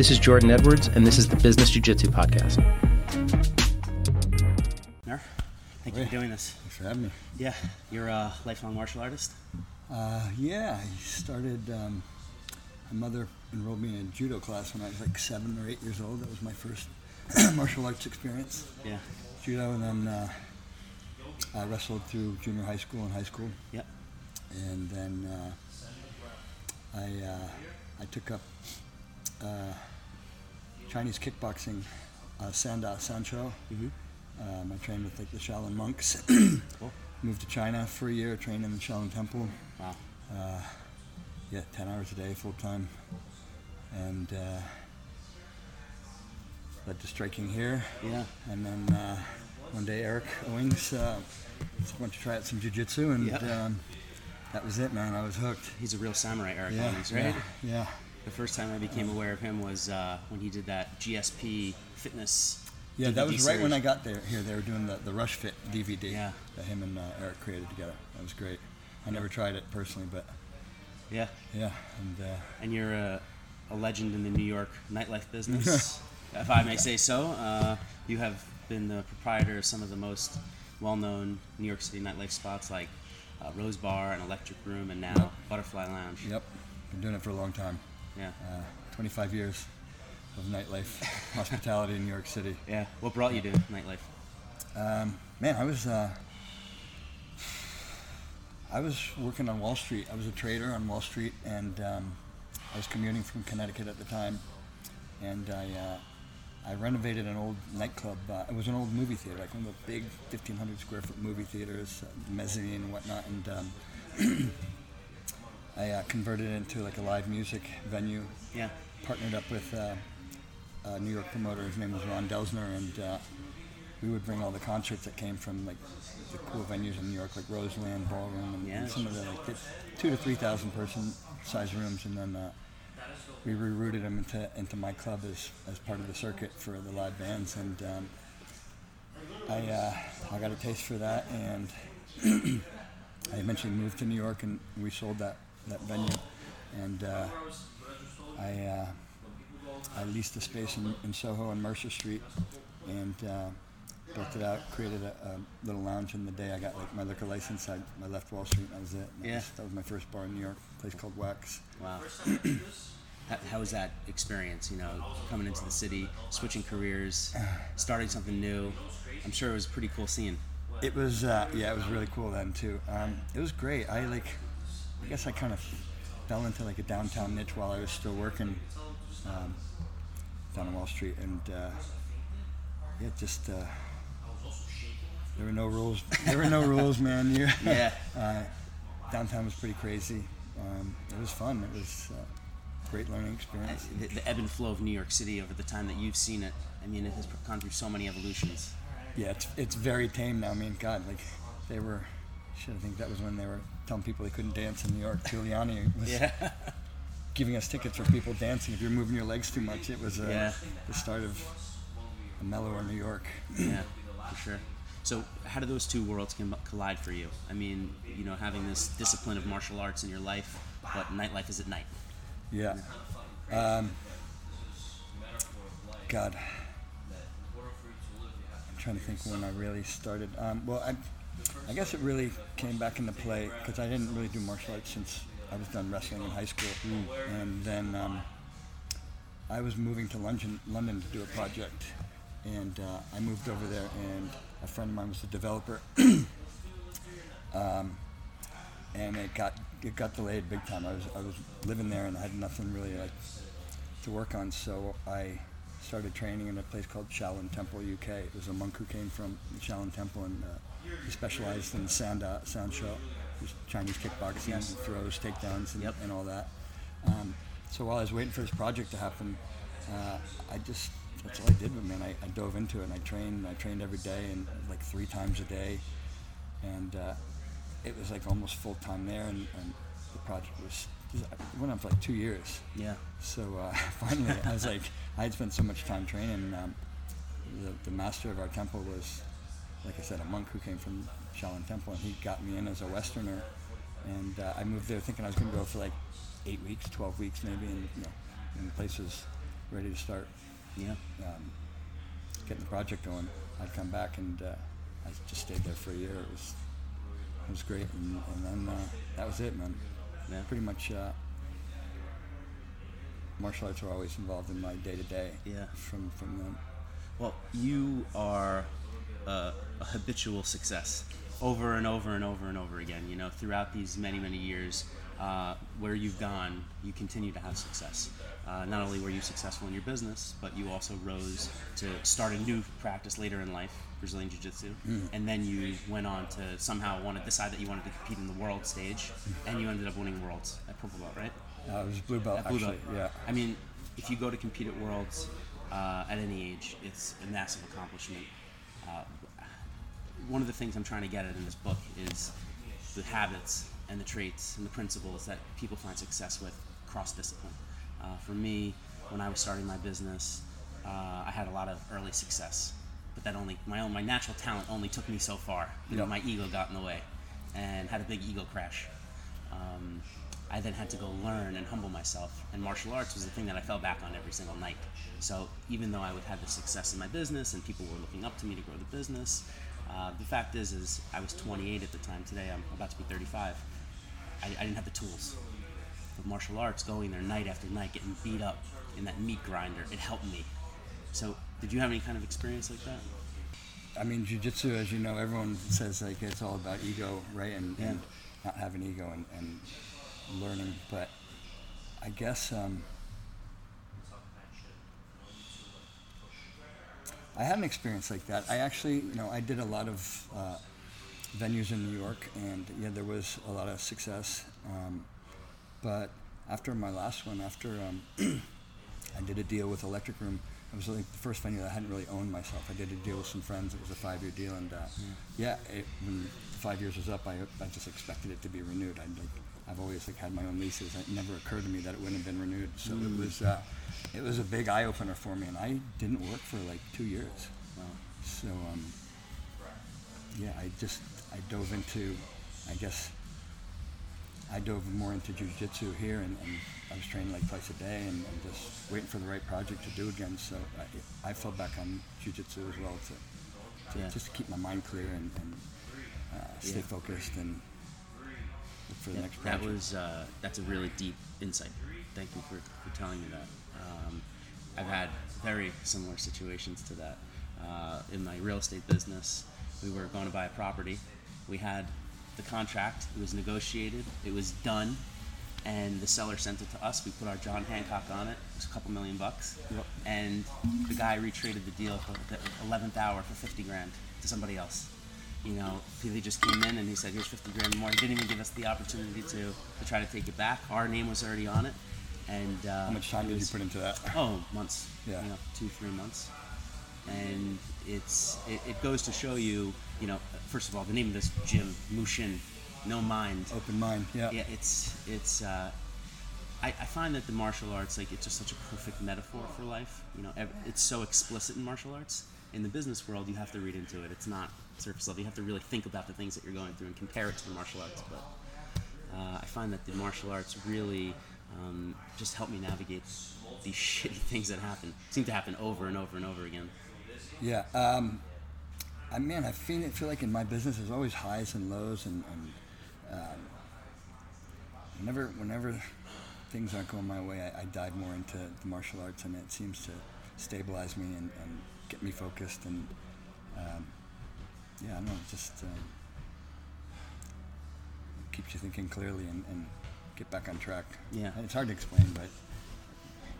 This is Jordan Edwards, and this is the Business Jiu Jitsu Podcast. Nur, thank you for doing this. Thanks for having me. Yeah, you're a lifelong martial artist. Uh, yeah, I started. Um, my mother enrolled me in a judo class when I was like seven or eight years old. That was my first martial arts experience. Yeah. Judo, and then uh, I wrestled through junior high school and high school, Yep. and then uh, I uh, I took up uh, Chinese kickboxing, uh, Sanda Sanshou. Mm-hmm. Um, I trained with like the Shaolin monks. Cool. Moved to China for a year, trained in the Shaolin Temple. Wow. Uh, yeah, 10 hours a day, full time. And uh, led to striking here. Yeah. And then uh, one day, Eric Owings uh, went to try out some jujitsu, and Yep. um, that was it, man. I was hooked. He's a real samurai, Eric Yeah, Owings, right? yeah, yeah. The first time I became aware of him was uh, when he did that GSP fitness. Yeah, that DVD was right when. I got there. Here, they were doing the, the Rush Fit DVD Yeah. that him and uh, Eric created together. That was great. I never tried it personally, but Yeah. yeah, and uh, And you're a, a legend in the New York nightlife business, if I may say so. Uh, you have been the proprietor of some of the most well-known New York City nightlife spots like uh, Rose Bar and Electric Room, and now Butterfly Lounge. yep, been doing it for a long time. Yeah. Uh, 25 years of nightlife hospitality in New York City. Yeah. What brought you to nightlife? Um, man, I was uh, I was working on Wall Street. I was a trader on Wall Street, and um, I was commuting from Connecticut at the time. And I uh, I renovated an old nightclub. Uh, it was an old movie theater, like one of the big 1,500 square foot movie theaters, uh, mezzanine and whatnot. And um, I uh, converted it into like a live music venue Yeah. partnered up with uh, a New York promoter. His name was Ron Delsener, and uh, we would bring all the concerts that came from like the cool venues in New York, like Roseland Ballroom, and, and some of the like the two to three thousand person size rooms, and then uh, we rerouted them into into my club as as part of the circuit for the live bands, and um, I uh, I got a taste for that, and I eventually moved to New York, and we sold that that venue, and. Uh, I uh, I leased a space in, in Soho on Mercer Street, and uh, built it out. Created a, a little lounge. And the day I got like my liquor license, I, I left Wall Street. And that was it. That Yeah. was, that was my first bar in New York, a place called Wax. Wow. how, how was that experience? You know, coming into the city, switching careers, starting something new. I'm sure it was a pretty cool scene. It was uh, yeah, it was really cool then too. Um, it was great. I like, I guess I kind of fell into like a downtown niche while I was still working um, down on Wall Street, and uh, it just uh, there were no rules. There were no rules, man. You, Yeah. uh, downtown was pretty crazy. Um, it was fun. It was uh, a great learning experience. The, the ebb and flow of New York City over the time that you've seen it. I mean, it has gone through so many evolutions. Yeah, it's it's very tame now. I mean, God, like they were. Shit, I think that was when they were telling people they couldn't dance in New York. Giuliani was Yeah. giving us tickets for people dancing. If you're moving your legs too much, it was uh, Yeah. the start of a mellower New York. yeah, for sure. So, how do those two worlds collide for you? I mean, you know, having this discipline of martial arts in your life, but nightlife is at night. Yeah. Um, God. I'm trying to think when I really started. Um, well, I, I guess it really came back into play because I didn't really do martial arts since I was done wrestling in high school. And then um, I was moving to London, London to do a project. And uh, I moved over there, and a friend of mine was the developer. um, and it got it got delayed big time. I was I was living there and I had nothing really like to work on, so I started training in a place called Shaolin Temple UK. It was a monk who came from Shaolin Temple and uh, he specialized in sound uh, show, Chinese kickboxing, Yes. throws, takedowns, and, Yep. and all that. Um, so while I was waiting for this project to happen, uh, I just that's all I did, but man, I, I dove into it and I trained. I trained every day and like three times a day, and uh, it was like almost full time there. And, and the project was it went on for like two years. Yeah. So uh, finally, I was like, I had spent so much time training. And, um, the, the master of our temple was, like I said, a monk who came from Shaolin Temple, and he got me in as a Westerner. And uh, I moved there thinking I was going to go for like eight weeks, twelve weeks maybe, and you know, in places ready to start Yeah. um, getting the project going, I'd come back and uh, I just stayed there for a year. It was it was great, and, and then uh, that was it, man. Yeah. Pretty much, uh, martial arts are always involved in my day to day. Yeah. From from then. Well, you are a, a habitual success over and over and over and over again. You know, throughout these many, many years uh, where you've gone, you continue to have success. Uh, not only were you successful in your business, but you also rose to start a new practice later in life, Brazilian Jiu Jitsu. And then you went on to somehow want to decide that you wanted to compete in the world stage, and you ended up winning worlds at Purple Belt, right? Uh, it was blue belt Blue actually. Belt. Yeah. I mean, if you go to compete at Worlds uh, at any age, it's a massive accomplishment. Uh, one of the things I'm trying to get at in this book is the habits and the traits and the principles that people find success with cross discipline. Uh, for me, when I was starting my business, uh, I had a lot of early success, but that only my own my natural talent only took me so far. You know, my ego got in the way, and had a big ego crash. Um, I then had to go learn and humble myself, and martial arts was the thing that I fell back on every single night. So even though I would have the success in my business and people were looking up to me to grow the business, uh, the fact is, is I was 28 at the time. Today I'm about to be 35. I, I didn't have the tools. With martial arts, going there night after night, getting beat up in that meat grinder, it helped me. So did you have any kind of experience like that? I mean, jujitsu, as you know, everyone says like it's all about ego, right? And, Yeah. and not having ego and, and learning. But I guess um, I had an experience like that. I actually, you know, I did a lot of uh, venues in New York, and yeah, there was a lot of success. Um, but after my last one, after um, I did a deal with Electric Room. It was like the first venue that I hadn't really owned myself. I did a deal with some friends. It was a five-year deal, and uh, yeah, it, when the five years was up, I, I just expected it to be renewed. I like I've always like had my own leases. It never occurred to me that it wouldn't have been renewed. So it was uh, it was a big eye opener for me, and I didn't work for like two years. Well, So um, yeah, I just I dove into, I guess, I dove more into jujitsu here, and, and I was training like twice a day, and, and just waiting for the right project to do again. So I, I fell back on jujitsu as well to, to Yeah. just to keep my mind clear and, and uh, stay Yeah. focused and look for the next that was uh, that's a really deep insight. Thank you for, for telling me that. Um, I've had very similar situations to that. Uh, in my real estate business, we were going to buy a property. We had the contract. It was negotiated. It was done, and the seller sent it to us. We put our John Hancock on it. It was a couple million bucks, and the guy retraded the deal for the eleventh hour for fifty grand to somebody else. You know, he just came in and he said, "Here's 50 grand more." He didn't even give us the opportunity to, to try to take it back. Our name was already on it, and uh, How much time it did you put into that? Oh, months. Yeah. You know, two, three months. And it's it, it goes to show you, you know, first of all, the name of this gym, Mushin, no mind. Open mind, yeah. Yeah, it's it's. Uh, I, I find that the martial arts, like, it's just such a perfect metaphor for life. You know, it's so explicit in martial arts. In the business world, you have to read into it. It's not surface level. You have to really think about the things that you're going through and compare it to the martial arts. But uh, I find that the martial arts really um, just help me navigate these shitty things that happen. Seem to happen over and over and over again. Yeah. Um, I man, I feel feel like in my business there's always highs and lows, and, and um, whenever whenever things aren't going my way, I, I dive more into the martial arts, and it seems to stabilize me and, and get me focused. And um, yeah, I don't know, it just um, keeps you thinking clearly and, and get back on track. Yeah. And it's hard to explain, but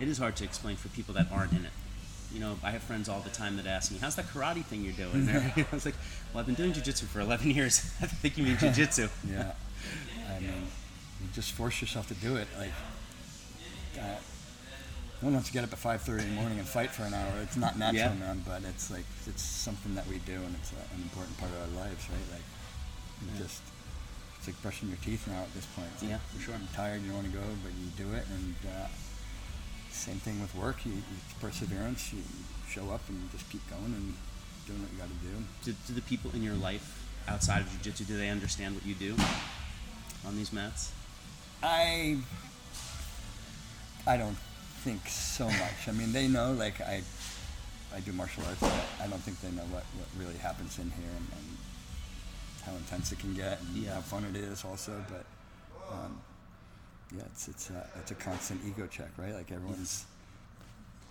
It is hard to explain for people that aren't in it. You know, I have friends all the time that ask me, "How's that karate thing you're doing?" I was like, "Well, I've been doing jujitsu for 11 years. I think you mean jujitsu." Yeah, I mean, you just force yourself to do it. Like, uh, one wants to get up at five thirty in the morning and fight for an hour. It's not natural, Yeah. man. But it's like it's something that we do, and it's an important part of our lives, right? Like, Yeah. just it's like brushing your teeth now at this point. It's like Yeah, for sure. You're tired, you don't want to go, but you do it, and uh, same thing with work. You, you perseverance. You show up and you just keep going and doing what you got to do. Do, do the people in your life outside of jujitsu do they understand what you do on these mats? I I don't think so much. I mean, they know like I, I do martial arts. But I don't think they know what, what really happens in here and, and how intense it can get and Yeah. how fun it is also. But um, yeah, it's it's a, it's a constant ego check, right? Like everyone's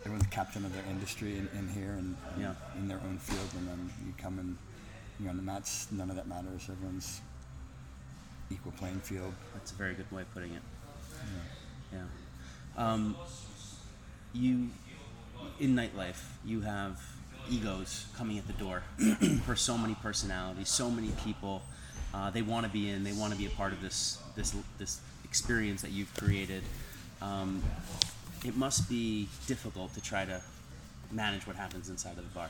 everyone's captain of their industry in, in here and, and Yeah. in their own field, and then you come and you're on the mats. None of that matters. Everyone's equal playing field. That's a very good way of putting it. Yeah. Um, you, in nightlife, you have egos coming at the door for so many personalities, so many people. Uh, they want to be in. They want to be a part of this this this experience that you've created. Um, it must be difficult to try to manage what happens inside of the bar,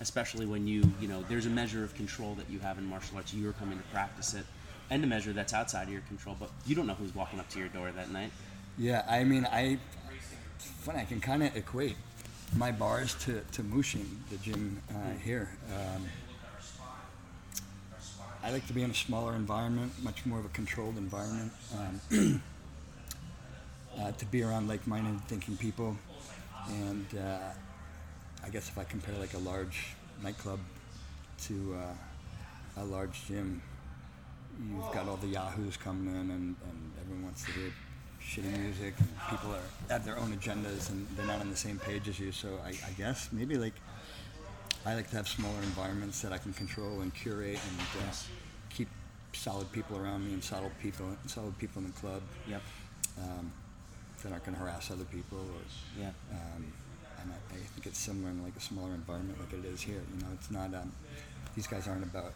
especially when you you know there's a measure of control that you have in martial arts. You're coming to practice it, and a measure that's outside of your control. But you don't know who's walking up to your door that night. Yeah, I mean, I funny. I can kind of equate my bars to to Mushin, the gym uh, here. Um, I like to be in a smaller environment, much more of a controlled environment. Um, uh, to be around like-minded thinking people, and uh, I guess if I compare like a large nightclub to uh, a large gym, you've got all the yahoos coming in, and, and everyone wants to hear shitty music, and people are have their own agendas, and they're not on the same page as you. So I, I guess maybe like I like to have smaller environments that I can control and curate, and uh, keep solid people around me, and solid people, solid people in the club Yep. um, that aren't going to harass other people. Or, Yeah. um, and I, I think it's similar in like a smaller environment like it is here. You know, it's not. Um, these guys aren't about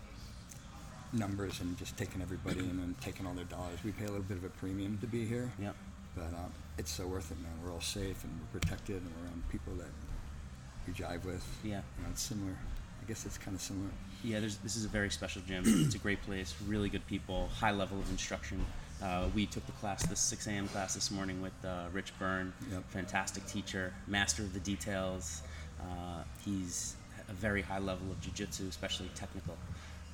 numbers and just taking everybody in and taking all their dollars. We pay a little bit of a premium to be here, Yep. but um, it's so worth it, man. We're all safe and we're protected, and we're around people that we jive with. Yeah. You know, it's similar. I guess it's kind of similar. Yeah, there's, this is a very special gym. it's a great place, really good people, high level of instruction. Uh, we took the class, this 6 a.m. class this morning with uh, Rich Byrne, Yep. fantastic teacher, master of the details. Uh, he's a very high level of jiu-jitsu, especially technical.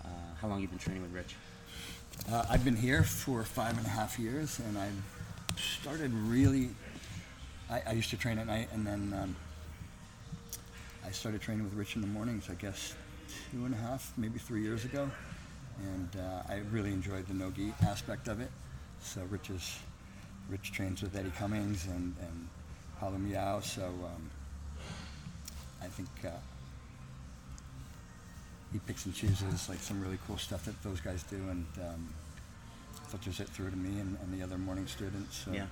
Uh, how long you been training with Rich? Uh, I've been here for five and a half years, and I started really. I, I used to train at night, and then um, I started training with Rich in the mornings. I guess two and a half, maybe three years ago, and uh, I really enjoyed the no gi aspect of it. So Rich is, Rich trains with Eddie Cummings and and Paulo Miyao. So um, I think. Uh, he picks and chooses like some really cool stuff that those guys do and um, filters it through to me and, and the other morning students. So, Yeah.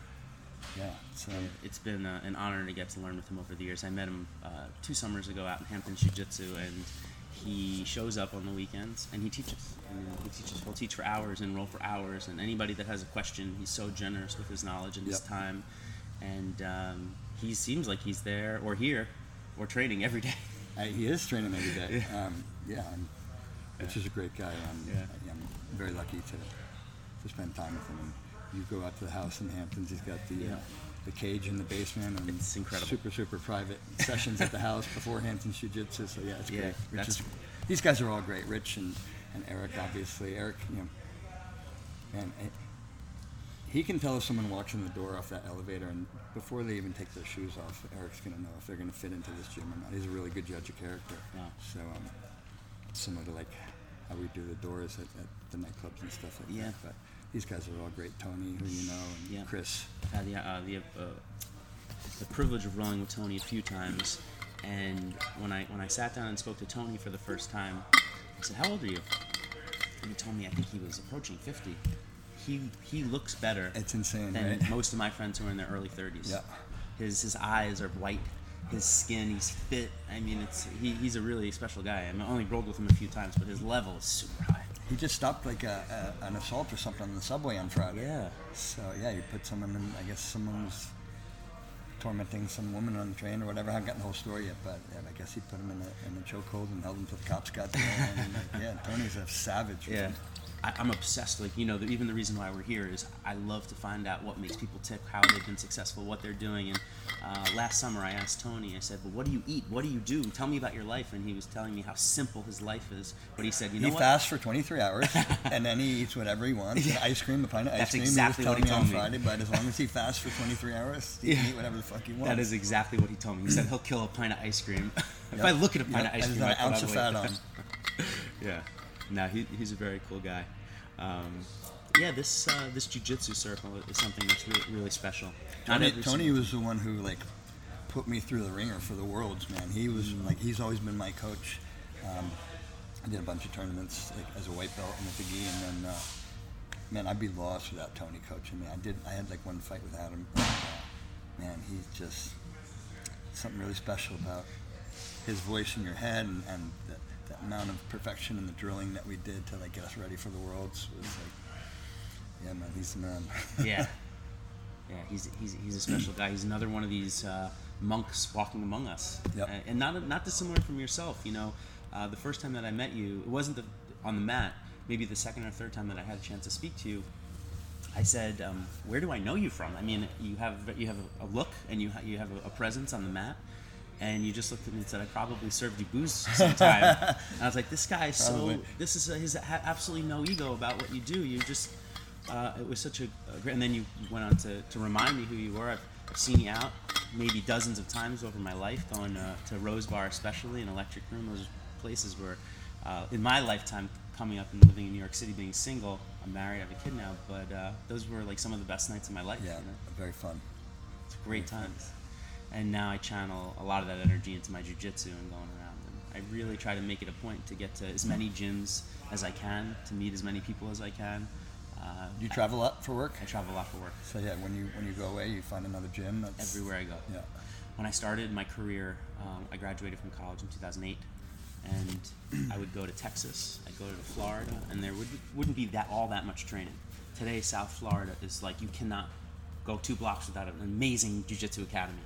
Yeah. So It's been uh, an honor to get to learn with him over the years. I met him uh, two summers ago out in Hampton Jiu Jitsu, and he shows up on the weekends and he teaches. And he teaches. He'll teach for hours and roll for hours. And anybody that has a question, he's so generous with his knowledge and his time. And um, he seems like he's there or here or training every day. I, he is training every day. Um, yeah, and Rich is a great guy. I'm, Yeah. I, am very lucky to to spend time with him. And you go out to the house in Hamptons. He's got the Yeah. uh, the cage in the basement and It's incredible. super super private sessions at the house before Hamptons Jiu Jitsu. So yeah, it's Yeah, great. Rich is, these guys are all great. Rich and, and Eric, obviously. Eric, you know, and he can tell if someone walks in the door off that elevator, and before they even take their shoes off, Eric's going to know if they're going to fit into this gym or not. He's a really good judge of character. Wow. So um, similar to like how we do the doors at, at the nightclubs and stuff like Yeah. that. But these guys are all great. Tony, who you know, and Yeah. Chris. Had the, uh, the, uh, the privilege of rolling with Tony a few times, and when I when I sat down and spoke to Tony for the first time, I said, "How old are you?" And he told me I think he was approaching 50. He he looks better It's insane, than right? most of my friends who are in their early 30s. Yeah. His his eyes are white. His skin, he's fit. I mean, it's he, he's a really special guy. I mean, I only rolled with him a few times, but his level is super high. He just stopped like a, a, an assault or something on the subway on Friday. Yeah. So yeah, he put someone in. I guess someone was tormenting some woman on the train or whatever. I haven't gotten the whole story yet, but yeah, I guess he put him in a, in a chokehold and held him till the cops got there. and, like, yeah, Tony's a savage. Yeah. I, I'm obsessed. Like you know, the, even the reason why we're here is I love to find out what makes people tick, how they've been successful, what they're doing. And uh, last summer, I asked Tony. I said, "Well, what do you eat? What do you do? Tell me about your life." And he was telling me how simple his life is. But he said, "You know he what? fasts for 23 hours, and then he eats whatever he wants. Yeah. Ice cream, a pint of ice That's cream. exactly he was what telling he me on told me. Friday, but as long as he fasts for 23 hours, he can eat whatever the fuck he wants. That is exactly what he told me. He said he'll kill a pint of ice cream. if Yep. I look at a pint Yep, of ice cream, there's I an ounce of fat on. Yeah. No, he, he's a very cool guy. Um, yeah, this uh, this jujitsu circle is something that's really, really special. Tony, Tony was the one who like put me through the ringer for the worlds, man. He was Mm. like he's always been my coach. Um, I did a bunch of tournaments like, as a white belt in the gi, and then uh, man, I'd be lost without Tony coaching me. I did. I had like one fight without him. And, uh, man, he's just something really special about his voice in your head and, and the, the amount of perfection in the drilling that we did to like get us ready for the worlds was like, yeah, man, he's the man. yeah, yeah. He's, he's he's a special guy. He's another one of these uh, monks walking among us, Yep. Uh, and not not dissimilar from yourself. You know, uh, the first time that I met you, it wasn't the, on the mat. Maybe the second or third time that I had a chance to speak to you, I said, um, "Where do I know you from?" I mean, you have you have a, a look and you ha- you have a, a presence on the mat, and you just looked at me and said, "I probably served you booze sometime." and I was like, "This guy is so this is his absolutely no ego about what you do. You just uh, it was such a, a great." And then you went on to, to remind me who you were. I've, I've seen you out maybe dozens of times over my life, going uh, to Rose Bar especially and Electric Room. Those places where, uh, in my lifetime, coming up and living in New York City, being single, I'm married, I have a kid now, but uh, those were like some of the best nights of my life. yeah, you know? very fun. It's great times. And now I channel a lot of that energy into my jujitsu and going around. And I really try to make it a point to get to as many gyms as I can, to meet as many people as I can. Uh, You travel up for work? I travel a lot for work, So yeah, when you when you go away, you find another gym. That's everywhere I go. Yeah, When I started my career, um, I graduated from college in 2008, and I would go to Texas, I'd go to Florida, and there would, wouldn't be that all that much training. Today, South Florida is like you cannot go two blocks without an amazing jiu-jitsu academy.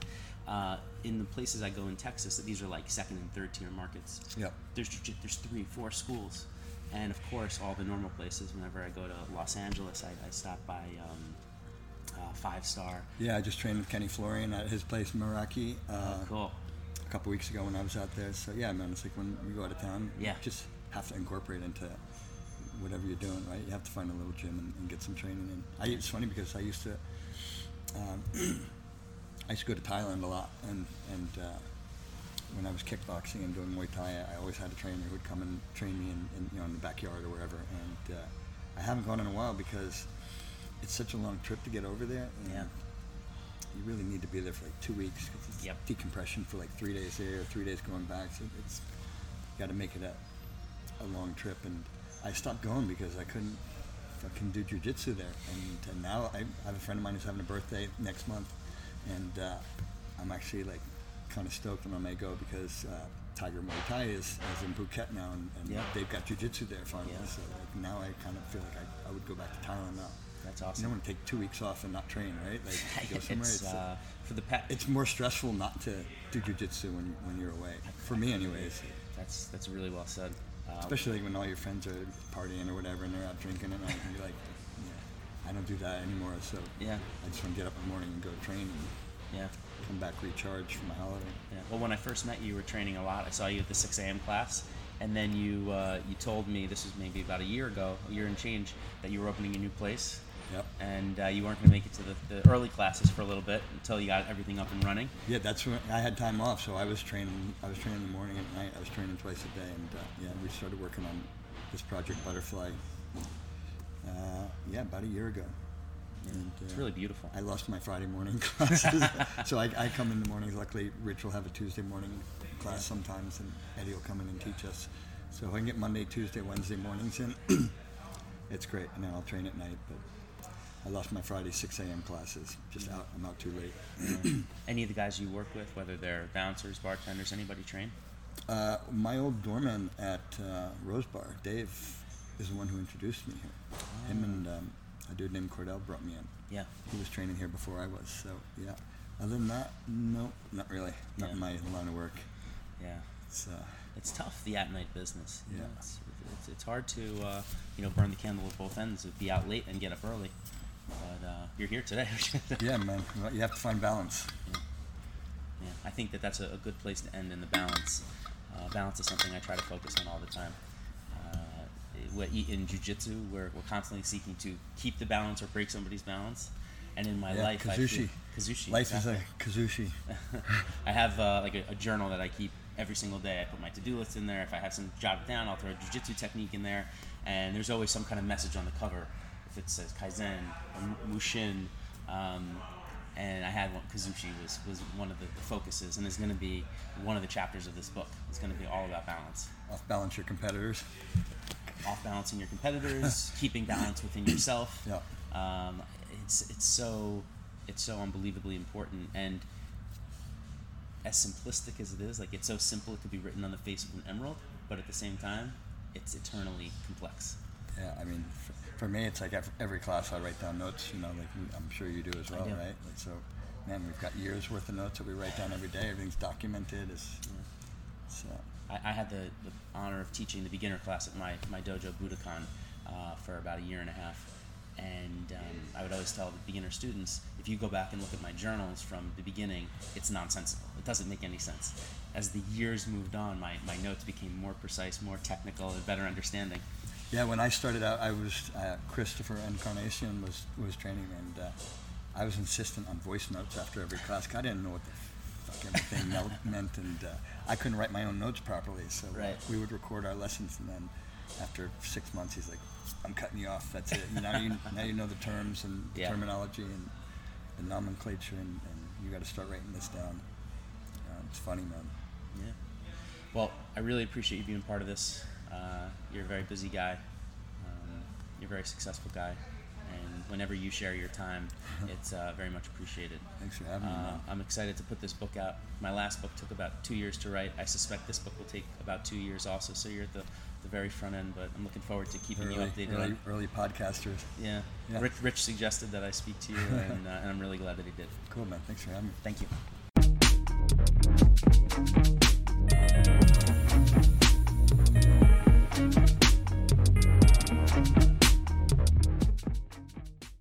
Uh, in the places I go in Texas, these are like second and third tier markets. Yep. There's there's three, four schools, and of course all the normal places. Whenever I go to Los Angeles, I, I stop by um, uh, Five Star. yeah. I just trained with Kenny Florian at his place, Meraki, uh, Oh, cool. a couple weeks ago when I was out there. So yeah, man, it's like when we go out of town, Yeah. you just have to incorporate into whatever you're doing, right? You have to find a little gym and, and get some training in. I, it's funny because I used to, um, I used to go to Thailand a lot, and and uh, when I was kickboxing and doing Muay Thai, I always had a trainer who would come and train me in, in you know in the backyard or wherever. And uh, I haven't gone in a while because it's such a long trip to get over there. And Yeah. You really need to be there for like two weeks 'cause it's Yep. decompression for like three days there, three days going back. So it's got to make it a, a long trip. And I stopped going because I couldn't fucking do jujitsu there. And, and now I, I have a friend of mine who's having a birthday next month, and uh, I'm actually like kind of stoked when I may go because uh, Tiger Muay Thai is, is in Phuket now, and, and Yeah. they've got jujitsu there finally. Yeah. So like now I kind of feel like I, I would go back to Thailand now. That's You awesome. don't want to take two weeks off and not train, right? Like go somewhere. it's It's, uh, for the pet. it's more stressful not to do jujitsu when, when you're away. For me, anyways. That's that's really well said. Uh, Especially when all your friends are partying or whatever and they're out drinking and you're like, I don't do that anymore. So yeah, I just want to get up in the morning and go train and yeah, come back recharged from my holiday. yeah. Well, when I first met you, you were training a lot. I saw you at the 6 a.m. class, and then you uh, you told me this was maybe about a year ago, a year and change, that you were opening a new place, Yep. and uh, you weren't going to make it to the, the early classes for a little bit until you got everything up and running. Yeah, that's when I had time off, so I was training. I was training in the morning and night. I was training twice a day, and uh, yeah, we started working on this project Butterfly. Uh, yeah, about a year ago. And, It's uh, really beautiful. I lost my Friday morning classes, so I, I come in the mornings. Luckily, Rich will have a Tuesday morning class sometimes, and Eddie will come in and teach us. So if I can get Monday, Tuesday, Wednesday mornings in, it's great, and then I'll train at night. But I lost my Friday 6 a.m. classes. Just out, I'm out too late. Any of the guys you work with, whether they're bouncers, bartenders, anybody train? Uh, my old doorman at uh, Rose Bar, Dave, is the one who introduced me here. Him and um, a dude named Cordell brought me in. Yeah. He was training here before I was, so yeah. Other than that, no, not really. Not Yeah. in my line of work. Yeah. It's uh, It's tough, the at night business. you Yeah. know, It's, it's, it's hard to uh, you know burn the candle at both ends. Be out late and get up early. But uh, you're here today. yeah, man. You have to find balance. Yeah. yeah. I think that that's a, a, good place to end in the balance. Uh, balance is something I try to focus on all the time. In jiu-jitsu, we're, we're constantly seeking to keep the balance or break somebody's balance. And in my yeah, life, kuzushi. I feel, kuzushi. Life exactly. is a kuzushi. I have uh, like a, a, journal that I keep every single day. I put my to-do list in there. If I have some jotted down, I'll throw a jiu-jitsu technique in there, and there's always some kind of message on the cover. If it says kaizen or mushin, um, and I had one. Kuzushi was was one of the, the focuses, and is going to be one of the chapters of this book. It's going to be all about balance. Off balance your competitors. Off balancing your competitors, keeping balance within yourself. Yeah. Um, it's it's so it's so unbelievably important and as simplistic as it is, like it's so simple it could be written on the face of an emerald, but at the same time, it's eternally complex. Yeah, I mean, for, for me, it's like every class I write down notes. You know, like I'm sure you do as well, do. right? Like so, man, we've got years worth of notes that we write down every day. Everything's documented. It's, yeah. so. I, I, had the, the honor of teaching the beginner class at my, my dojo Budokan uh, for about a year and a half and um, I would always tell the beginner students, if you go back and look at my journals from the beginning, it's nonsensical. It doesn't make any sense. As the years moved on, my, my notes became more precise, more technical, and better understanding. Yeah, when I started out, I was uh, Christopher Encarnacion was was training, and uh, I was insistent on voice notes after every class. I didn't know what the fuck everything meant, and uh, I couldn't write my own notes properly. So right. we would record our lessons, and then after six months, he's like, "I'm cutting you off. That's it. Now you now you know the terms and yeah. terminology and the nomenclature, and, and you got to start writing this down." Uh, it's funny, man. Yeah. Well, I really appreciate you being part of this. Uh, you're a very busy guy. Um, you're a very successful guy and whenever you share your time, it's uh, very much appreciated. Thanks for having me. Uh, I'm excited to put this book out. My last book took about two years to write. I suspect this book will take about two years also. So you're at the, the very front end, but I'm looking forward to keeping early, you updated. Early, early podcasters. Yeah. yeah. Rich, Rich, suggested that I speak to you, and, uh, and I'm really glad that he did. Cool, man. Thanks for having me. Thank you.